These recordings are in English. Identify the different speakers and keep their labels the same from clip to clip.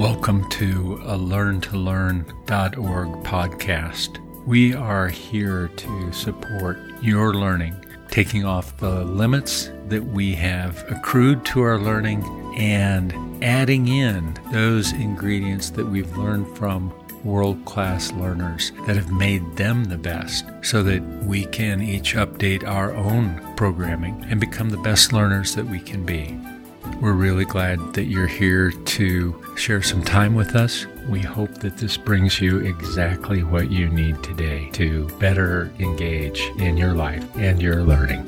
Speaker 1: Welcome to a learntolearn.org podcast. We are here to support your learning, taking off the limits that we have accrued to our learning and adding in those ingredients that we've learned from world class learners that have made them the best so that we can each update our own programming and become the best learners that we can be. We're really glad that you're here to share some time with us. We hope that this brings you exactly what you need today to better engage in your life and your learning.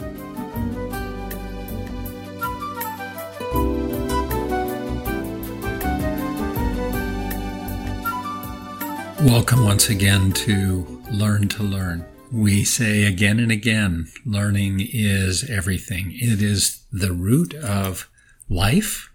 Speaker 1: Welcome once again to Learn to Learn. We say again and again, learning is everything. It is the root of life.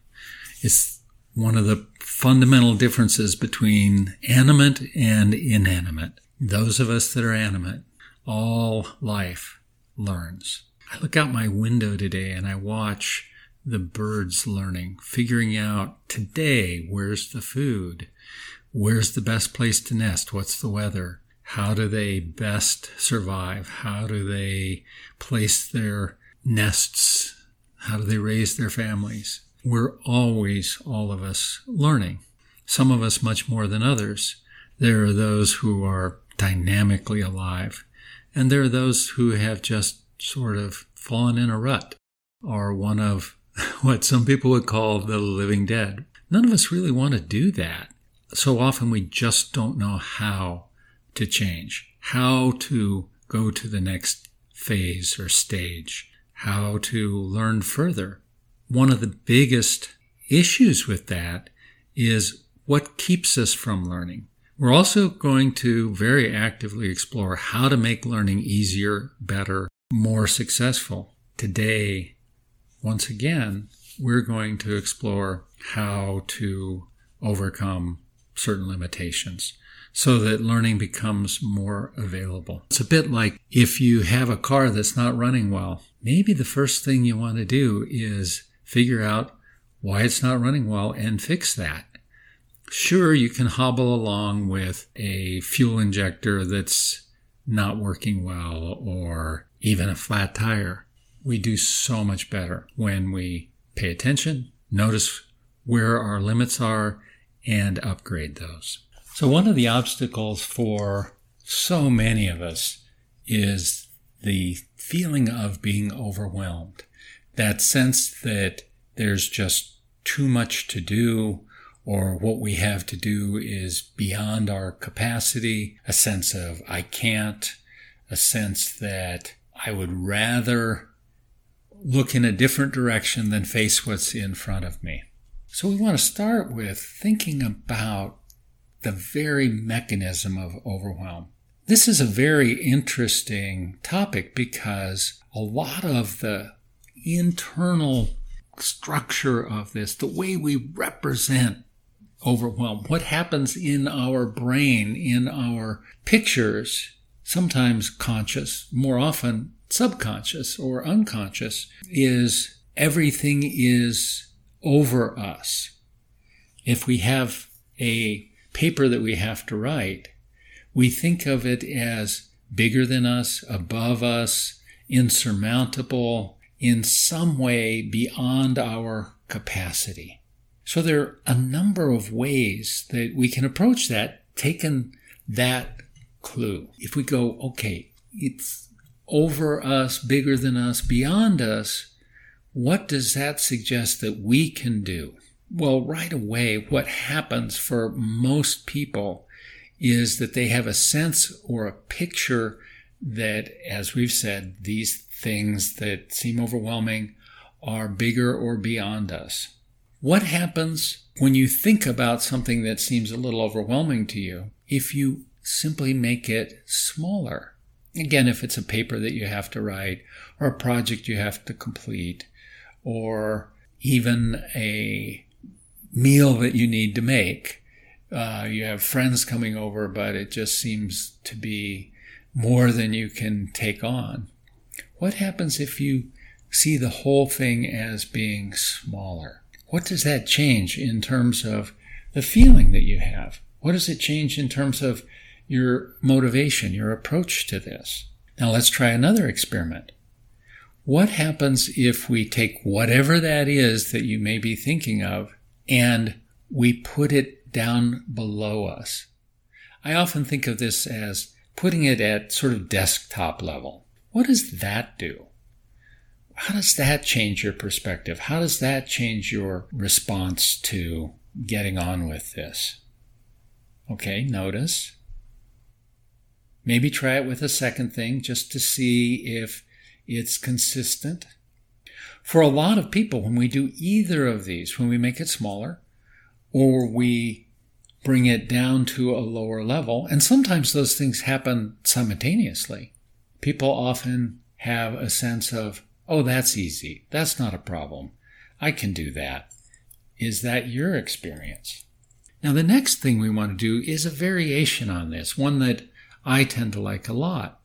Speaker 1: It's one of the fundamental differences between animate and inanimate. Those of us that are animate, all life learns. I look out my window today and I watch the birds learning, figuring out today where's the food, Where's the best place to nest? What's the weather? How do they best survive? How do they place their nests? How do they raise their families? We're always, all of us, learning. Some of us much more than others. There are those who are dynamically alive, and there are those who have just sort of fallen in a rut, or one of what some people would call the living dead. None of us really want to do that so often we just don't know how to change, how to go to the next phase or stage, how to learn further. One of the biggest issues with that is what keeps us from learning. We're also going to very actively explore how to make learning easier, better, more successful. Today, once again, we're going to explore how to overcome certain limitations so that learning becomes more available. It's a bit like if you have a car that's not running well, maybe the first thing you want to do is figure out why it's not running well and fix that. Sure, you can hobble along with a fuel injector that's not working well or even a flat tire. We do so much better when we pay attention, notice where our limits are, and upgrade those. So, one of the obstacles for so many of us is the feeling of being overwhelmed. That sense that there's just too much to do, or what we have to do is beyond our capacity, a sense of I can't, a sense that I would rather look in a different direction than face what's in front of me. So we want to start with thinking about the very mechanism of overwhelm. This is a very interesting topic because a lot of the internal structure of this, the way we represent overwhelm, what happens in our brain, in our pictures, sometimes conscious, more often subconscious or unconscious, is everything is over us. If we have a paper that we have to write, we think of it as bigger than us, above us, insurmountable, in some way beyond our capacity. So there are a number of ways that we can approach that, taking that clue. If we go, okay, it's over us, bigger than us, beyond us, what does that suggest that we can do? Well, right away, what happens for most people is that they have a sense or a picture that, as we've said, these things that seem overwhelming are bigger or beyond us. What happens when you think about something that seems a little overwhelming to you if you simply make it smaller? Again, if it's a paper that you have to write or a project you have to complete or even a meal that you need to make. Uh, you have friends coming over, but it just seems to be more than you can take on. What happens if you see the whole thing as being smaller? What does that change in terms of the feeling that you have? What does it change in terms of your motivation, your approach to this? Now let's try another experiment. What happens if we take whatever that is that you may be thinking of and we put it down below us? I often think of this as putting it at sort of desktop level. What does that do? How does that change your perspective? How does that change your response to getting on with this? Okay, notice. Maybe try it with a second thing just to see if it's consistent. For a lot of people, when we do either of these, when we make it smaller or we bring it down to a lower level, and sometimes those things happen simultaneously, people often have a sense of, oh, that's easy. That's not a problem. I can do that. Is that your experience? Now, the next thing we want to do is a variation on this, one that I tend to like a lot.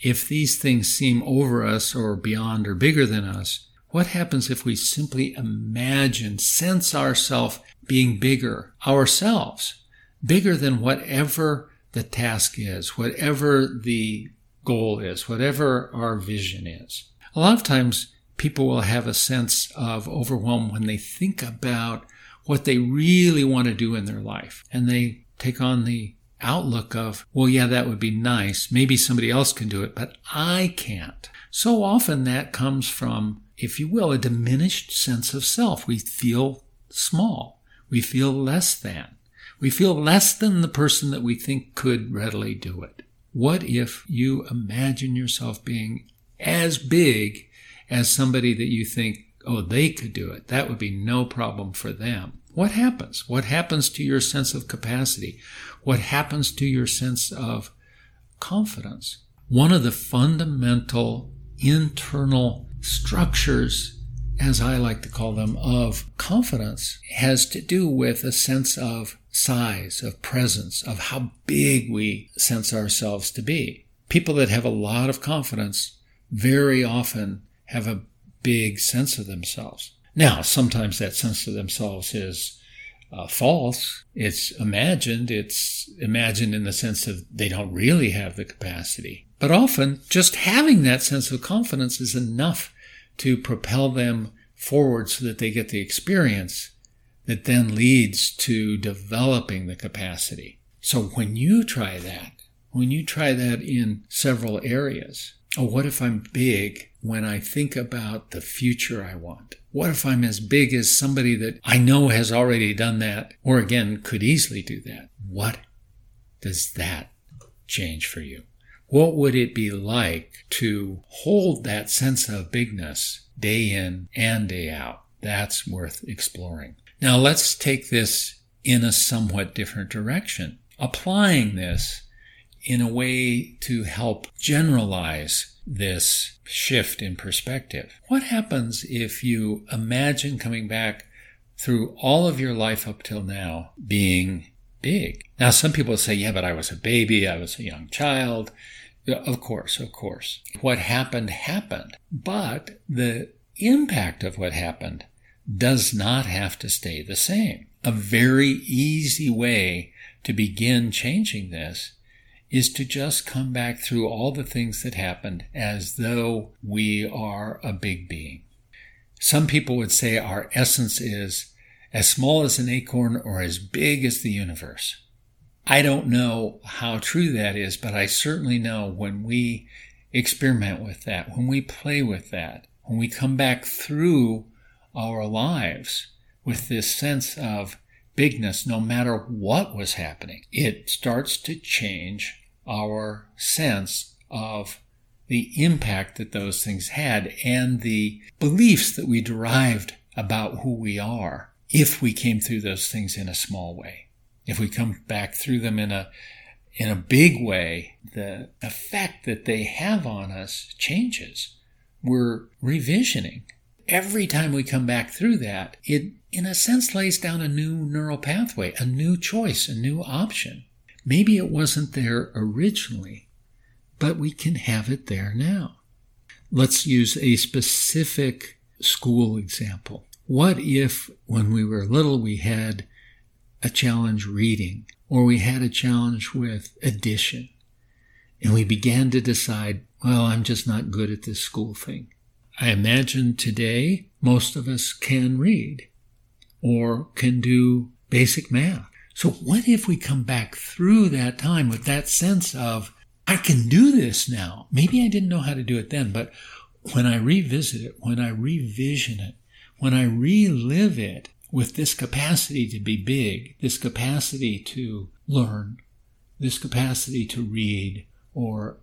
Speaker 1: If these things seem over us or beyond or bigger than us, what happens if we simply imagine, sense ourselves being bigger, ourselves, bigger than whatever the task is, whatever the goal is, whatever our vision is? A lot of times people will have a sense of overwhelm when they think about what they really want to do in their life and they take on the outlook of, well, yeah, that would be nice. Maybe somebody else can do it, but I can't. So often that comes from, if you will, a diminished sense of self. We feel small. We feel less than. We feel less than the person that we think could readily do it. What if you imagine yourself being as big as somebody that you think, oh, they could do it? That would be no problem for them. What happens? What happens to your sense of capacity? What happens to your sense of confidence? One of the fundamental internal structures, as I like to call them, of confidence has to do with a sense of size, of presence, of how big we sense ourselves to be. People that have a lot of confidence very often have a big sense of themselves. Now, sometimes that sense of themselves is uh, false. It's imagined. It's imagined in the sense of they don't really have the capacity. But often, just having that sense of confidence is enough to propel them forward so that they get the experience that then leads to developing the capacity. So when you try that, when you try that in several areas, oh, what if I'm big when I think about the future I want? What if I'm as big as somebody that I know has already done that, or again, could easily do that? What does that change for you? What would it be like to hold that sense of bigness day in and day out? That's worth exploring. Now let's take this in a somewhat different direction, applying this in a way to help generalize this shift in perspective. What happens if you imagine coming back through all of your life up till now being big? Now, some people say, yeah, but I was a baby, I was a young child. Of course, of course. What happened, happened. But the impact of what happened does not have to stay the same. A very easy way to begin changing this is to just come back through all the things that happened as though we are a big being. Some people would say our essence is as small as an acorn or as big as the universe. I don't know how true that is, but I certainly know when we experiment with that, when we play with that, when we come back through our lives with this sense of bigness, no matter what was happening, it starts to change our sense of the impact that those things had and the beliefs that we derived about who we are if we came through those things in a small way. If we come back through them in a in a big way, the effect that they have on us changes. We're revisioning. Every time we come back through that, it in a sense lays down a new neural pathway, a new choice, a new option. Maybe it wasn't there originally, but we can have it there now. Let's use a specific school example. What if when we were little we had a challenge reading or we had a challenge with addition and we began to decide, well, I'm just not good at this school thing. I imagine today most of us can read or can do basic math. So what if we come back through that time with that sense of, I can do this now. Maybe I didn't know how to do it then, but when I revisit it, when I revision it, when I relive it with this capacity to be big, this capacity to learn, this capacity to read or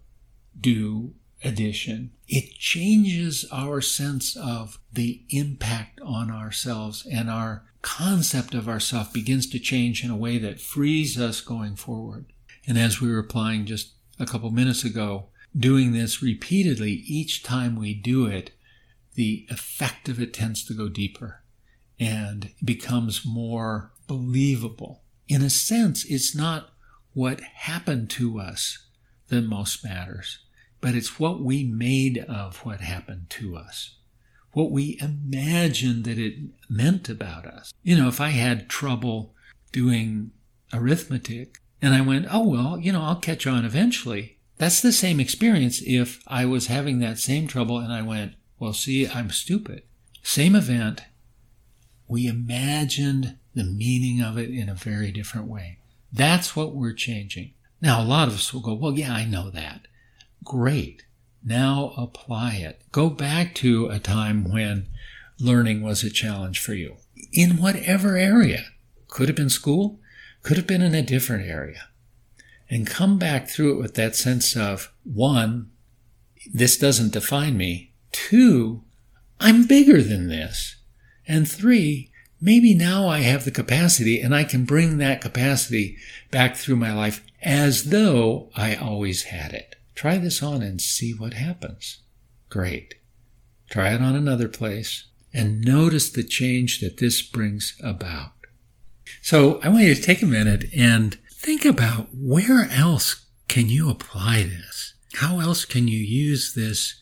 Speaker 1: do addition, it changes our sense of the impact on ourselves and our concept of ourself begins to change in a way that frees us going forward. And as we were applying just a couple minutes ago, doing this repeatedly, each time we do it, the effect of it tends to go deeper and becomes more believable. In a sense, it's not what happened to us that most matters, but it's what we made of what happened to us what we imagined that it meant about us. You know, if I had trouble doing arithmetic and I went, oh, well, you know, I'll catch on eventually. That's the same experience if I was having that same trouble and I went, well, see, I'm stupid. Same event. We imagined the meaning of it in a very different way. That's what we're changing. Now, a lot of us will go, well, yeah, I know that. Great. Now apply it. Go back to a time when learning was a challenge for you in whatever area. Could have been school, could have been in a different area. And come back through it with that sense of one, this doesn't define me. Two, I'm bigger than this. And three, maybe now I have the capacity and I can bring that capacity back through my life as though I always had it. Try this on and see what happens. Great. Try it on another place and notice the change that this brings about. So I want you to take a minute and think about where else can you apply this? How else can you use this,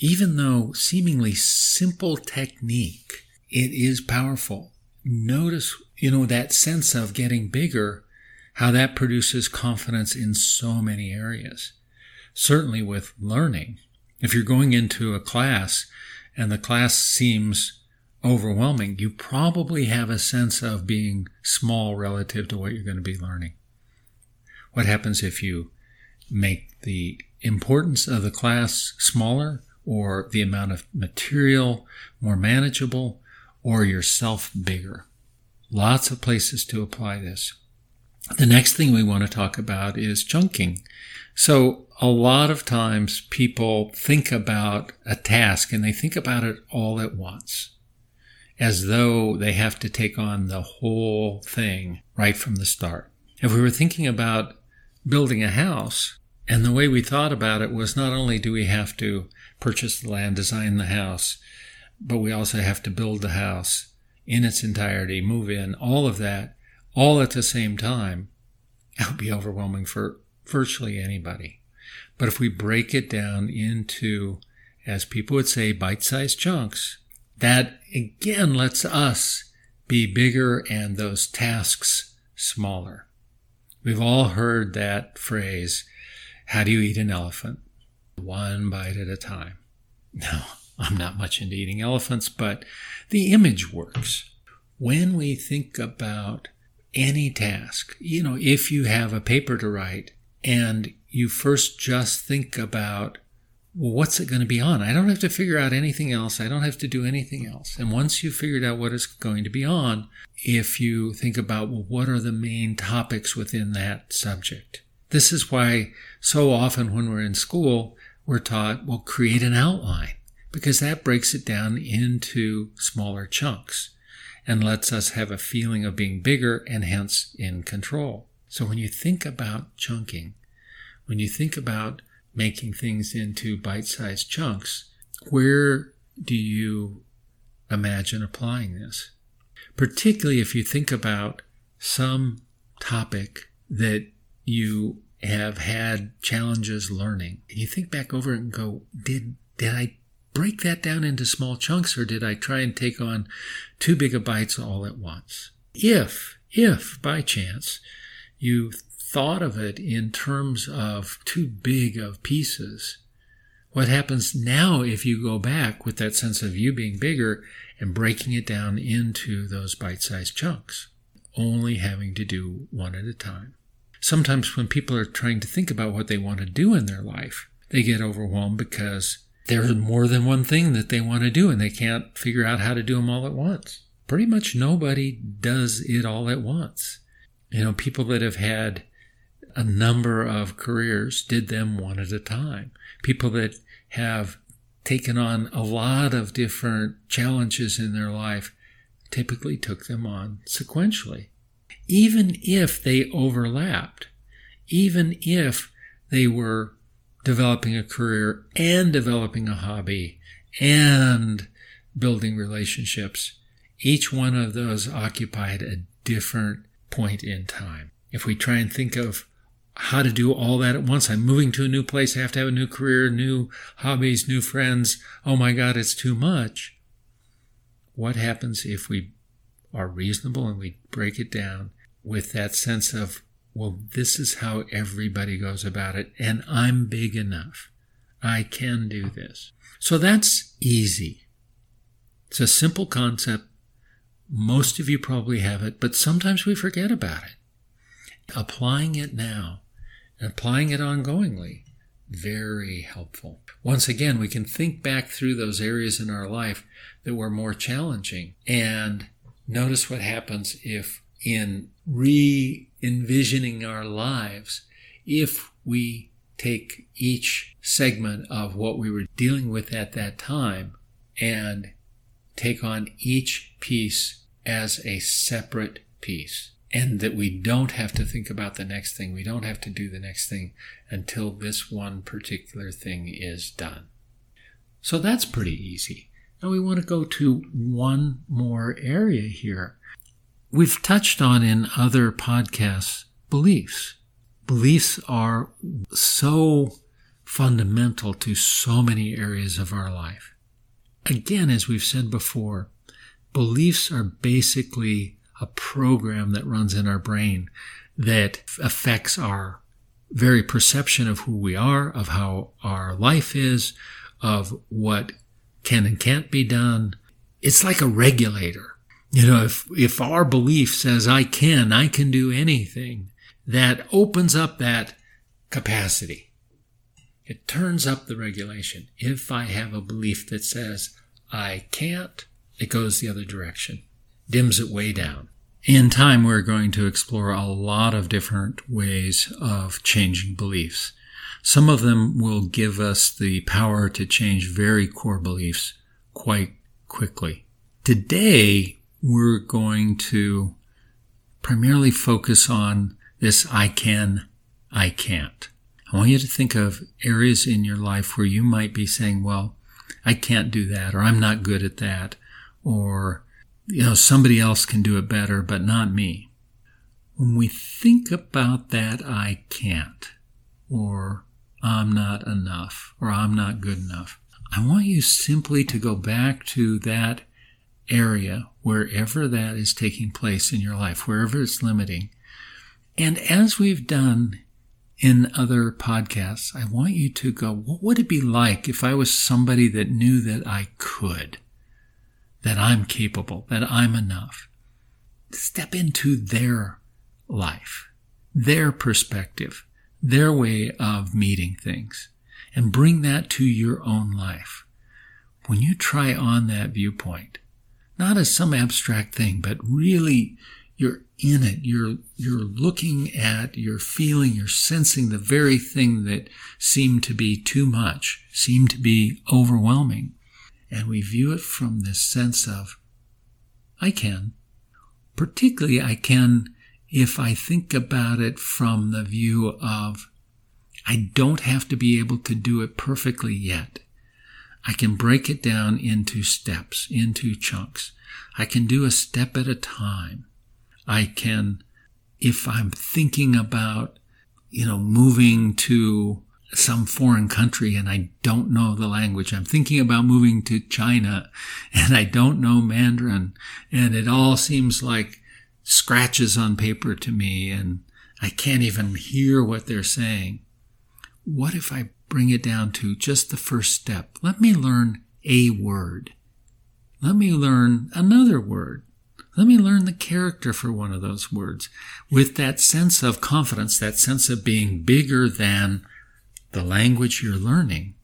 Speaker 1: even though seemingly simple technique? It is powerful. Notice, you know, that sense of getting bigger, how that produces confidence in so many areas certainly with learning. If you're going into a class and the class seems overwhelming, you probably have a sense of being small relative to what you're going to be learning. What happens if you make the importance of the class smaller or the amount of material more manageable or yourself bigger? Lots of places to apply this. The next thing we want to talk about is chunking. So a lot of times people think about a task and they think about it all at once as though they have to take on the whole thing right from the start. If we were thinking about building a house and the way we thought about it was not only do we have to purchase the land, design the house, but we also have to build the house in its entirety, move in, all of that, all at the same time, that would be overwhelming for virtually anybody. But if we break it down into, as people would say, bite sized chunks, that again lets us be bigger and those tasks smaller. We've all heard that phrase, how do you eat an elephant? One bite at a time. No, I'm not much into eating elephants, but the image works. When we think about any task, you know, if you have a paper to write and you first just think about, well, what's it going to be on? I don't have to figure out anything else. I don't have to do anything else. And once you've figured out what it's going to be on, if you think about, well, what are the main topics within that subject? This is why so often when we're in school, we're taught, well, create an outline because that breaks it down into smaller chunks and lets us have a feeling of being bigger and hence in control. So when you think about chunking, when you think about making things into bite sized chunks, where do you imagine applying this? Particularly if you think about some topic that you have had challenges learning. And you think back over it and go, did, did I break that down into small chunks or did I try and take on too big bites all at once? If If by chance you thought of it in terms of too big of pieces, what happens now if you go back with that sense of you being bigger and breaking it down into those bite sized chunks, only having to do one at a time? Sometimes when people are trying to think about what they want to do in their life, they get overwhelmed because there's more than one thing that they want to do and they can't figure out how to do them all at once. Pretty much nobody does it all at once. You know, people that have had a number of careers did them one at a time. People that have taken on a lot of different challenges in their life typically took them on sequentially even if they overlapped, even if they were developing a career and developing a hobby and building relationships, each one of those occupied a different point in time. If we try and think of how to do all that at once, I'm moving to a new place, I have to have a new career, new hobbies, new friends. Oh my God, it's too much. What happens if we are reasonable and we break it down with that sense of, well, this is how everybody goes about it, and I'm big enough. I can do this. So that's easy. It's a simple concept. Most of you probably have it, but sometimes we forget about it. Applying it now applying it ongoingly, very helpful. Once again, we can think back through those areas in our life that were more challenging and notice what happens if in re envisioning our lives if we take each segment of what we were dealing with at that time and take on each piece as a separate piece. And that we don't have to think about the next thing. We don't have to do the next thing until this one particular thing is done. So that's pretty easy. Now we want to go to one more area here. We've touched on in other podcasts beliefs. Beliefs are so fundamental to so many areas of our life. Again, as we've said before, beliefs are basically a program that runs in our brain that affects our very perception of who we are, of how our life is, of what can and can't be done. It's like a regulator. You know, if, if our belief says I can, I can do anything, that opens up that capacity. It turns up the regulation. If I have a belief that says I can't, it goes the other direction, dims it way down. In time, we're going to explore a lot of different ways of changing beliefs. Some of them will give us the power to change very core beliefs quite quickly. Today, we're going to primarily focus on this I can, I can't. I want you to think of areas in your life where you might be saying, well, I can't do that, or I'm not good at that, or, you know, somebody else can do it better, but not me. When we think about that, I can't, or I'm not enough, or I'm not good enough, I want you simply to go back to that area, wherever that is taking place in your life, wherever it's limiting. And as we've done in other podcasts, I want you to go, what would it be like if I was somebody that knew that I could, that I'm capable, that I'm enough? Step into their life, their perspective, their way of meeting things, and bring that to your own life. When you try on that viewpoint, not as some abstract thing, but really you're in it. You're, you're looking at, you're feeling, you're sensing the very thing that seemed to be too much, seemed to be overwhelming. And we view it from this sense of, I can. Particularly, I can if I think about it from the view of, I don't have to be able to do it perfectly yet. I can break it down into steps, into chunks. I can do a step at a time. I can, if I'm thinking about, you know, moving to some foreign country and I don't know the language. I'm thinking about moving to China and I don't know Mandarin and it all seems like scratches on paper to me and I can't even hear what they're saying. What if I bring it down to just the first step? Let me learn a word. Let me learn another word. Let me learn the character for one of those words with that sense of confidence, that sense of being bigger than the language you're learning,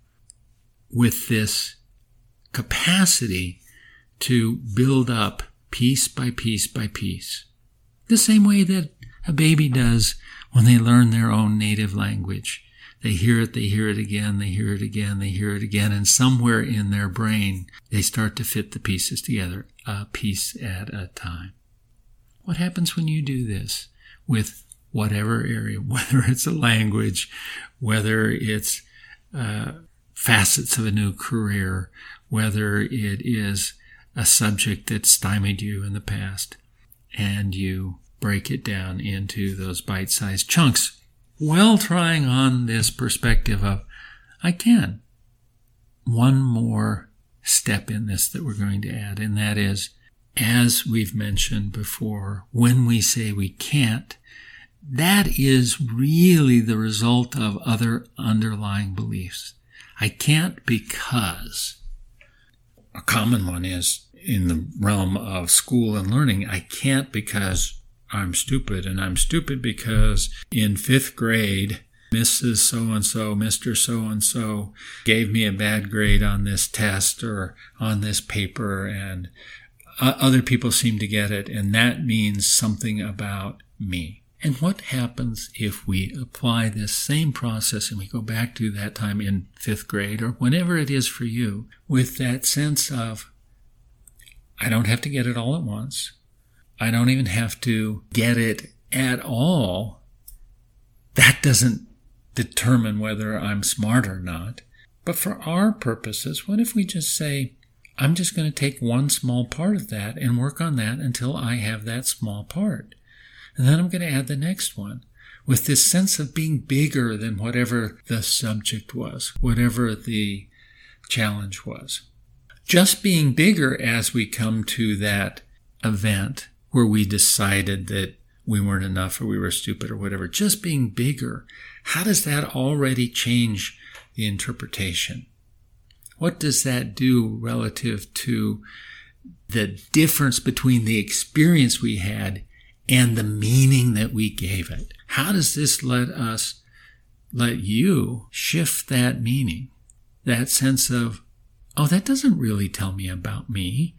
Speaker 1: with this capacity to build up piece by piece by piece. The same way that a baby does when they learn their own native language. They hear it, they hear it again, they hear it again, they hear it again, and somewhere in their brain, they start to fit the pieces together, a piece at a time. What happens when you do this with whatever area, whether it's a language, whether it's uh, facets of a new career, whether it is a subject that stymied you in the past, and you break it down into those bite sized chunks while trying on this perspective of, I can. One more step in this that we're going to add, and that is, as we've mentioned before, when we say we can't, that is really the result of other underlying beliefs. I can't because a common one is in the realm of school and learning. I can't because I'm stupid, and I'm stupid because in fifth grade, Mrs. So and so, Mr. So and so gave me a bad grade on this test or on this paper, and other people seem to get it, and that means something about me. And what happens if we apply this same process and we go back to that time in fifth grade or whenever it is for you with that sense of, I don't have to get it all at once. I don't even have to get it at all. That doesn't determine whether I'm smart or not. But for our purposes, what if we just say, I'm just going to take one small part of that and work on that until I have that small part. And then I'm going to add the next one with this sense of being bigger than whatever the subject was, whatever the challenge was. Just being bigger as we come to that event where we decided that we weren't enough or we were stupid or whatever, just being bigger, how does that already change the interpretation? What does that do relative to the difference between the experience we had and the meaning that we gave it? How does this let us, let you shift that meaning? That sense of, oh, that doesn't really tell me about me.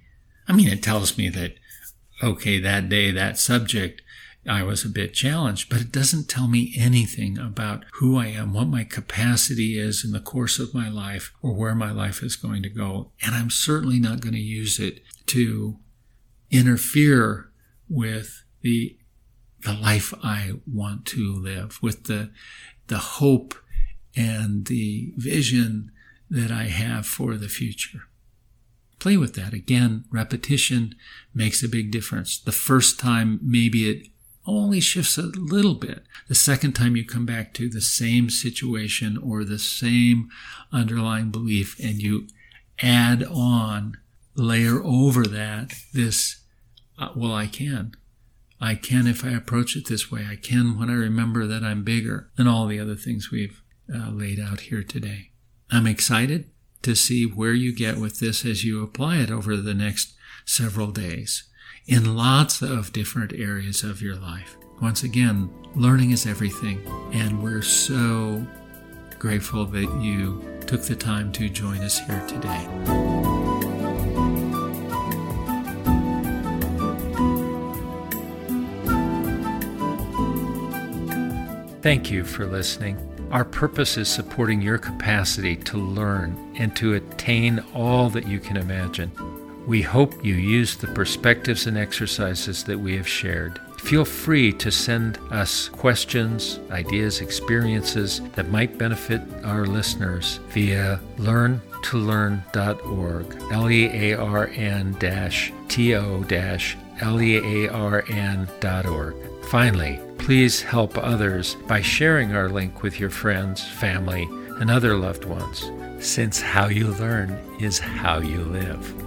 Speaker 1: I mean, it tells me that okay, that day, that subject, I was a bit challenged, but it doesn't tell me anything about who I am, what my capacity is in the course of my life, or where my life is going to go. And I'm certainly not going to use it to interfere with the the life I want to live, with the the hope and the vision that I have for the future play with that. Again, repetition makes a big difference. The first time, maybe it only shifts a little bit. The second time you come back to the same situation or the same underlying belief and you add on, layer over that this, uh, well, I can. I can if I approach it this way. I can when I remember that I'm bigger than all the other things we've uh, laid out here today. I'm excited to see where you get with this as you apply it over the next several days in lots of different areas of your life. Once again, learning is everything, and we're so grateful that you took the time to join us here today. Thank you for listening. Our purpose is supporting your capacity to learn and to attain all that you can imagine. We hope you use the perspectives and exercises that we have shared. Feel free to send us questions, ideas, experiences that might benefit our listeners via learntolearn.org, L E A R N T O L E A R N.org. Finally, Please help others by sharing our link with your friends, family, and other loved ones, since how you learn is how you live.